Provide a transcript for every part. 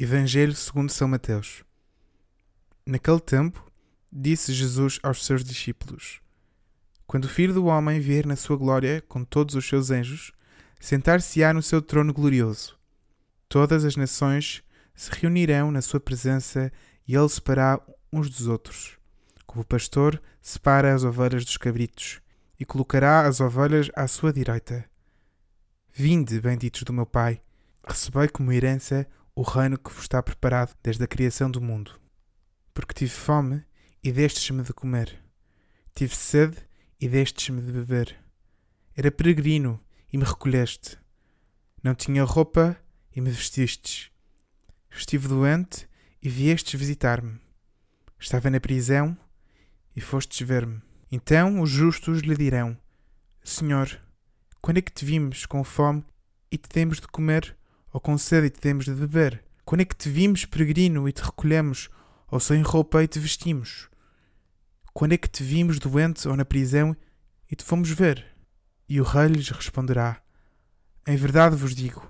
Evangelho segundo São Mateus. Naquele tempo, disse Jesus aos seus discípulos: Quando o Filho do homem vier na sua glória com todos os seus anjos, sentar-se-á no seu trono glorioso. Todas as nações se reunirão na sua presença e ele separará uns dos outros, como o pastor separa as ovelhas dos cabritos, e colocará as ovelhas à sua direita. Vinde, benditos do meu Pai, recebei como herança o reino que vos está preparado desde a criação do mundo. Porque tive fome e destes-me de comer, tive sede e destes-me de beber. Era peregrino e me recolheste. Não tinha roupa e me vestistes. Estive doente e viestes visitar-me. Estava na prisão e fostes ver-me. Então os justos lhe dirão: Senhor, quando é que te vimos com fome e te demos de comer? Com sede e te demos de beber? Quando é que te vimos peregrino e te recolhemos, ou sem roupa e te vestimos? Quando é que te vimos doente ou na prisão e te fomos ver? E o rei lhes responderá: Em verdade vos digo,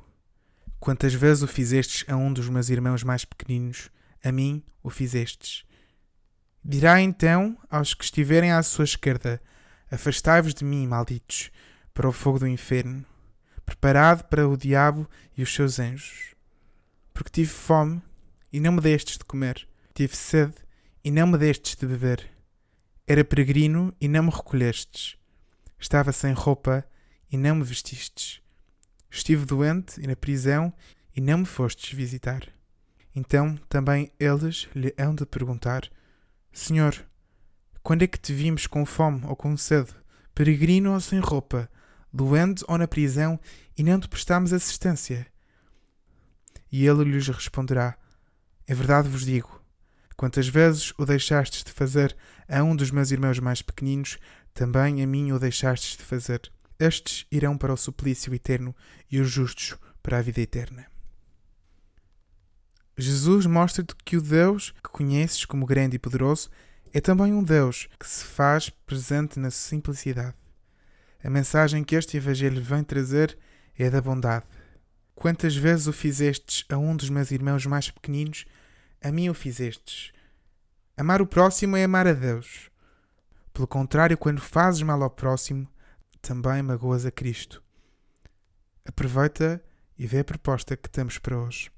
quantas vezes o fizestes a um dos meus irmãos mais pequeninos, a mim o fizestes. Dirá então aos que estiverem à sua esquerda: Afastai-vos de mim, malditos, para o fogo do inferno preparado para o diabo e os seus anjos. Porque tive fome e não me destes de comer, tive sede e não me destes de beber. Era peregrino e não me recolhestes. Estava sem roupa e não me vestistes. Estive doente e na prisão e não me fostes visitar. Então também eles lhe hão de perguntar: Senhor, quando é que te vimos com fome ou com sede, peregrino ou sem roupa, doente ou na prisão, e não te prestamos assistência? E ele lhes responderá: Em verdade vos digo, quantas vezes o deixastes de fazer a um dos meus irmãos mais pequeninos, também a mim o deixastes de fazer. Estes irão para o suplício eterno e os justos para a vida eterna. Jesus mostra-te que o Deus que conheces como grande e poderoso é também um Deus que se faz presente na simplicidade. A mensagem que este Evangelho vem trazer é da bondade. Quantas vezes o fizestes a um dos meus irmãos mais pequeninos, a mim o fizestes. Amar o próximo é amar a Deus. Pelo contrário, quando fazes mal ao próximo, também magoas a Cristo. Aproveita e vê a proposta que temos para hoje.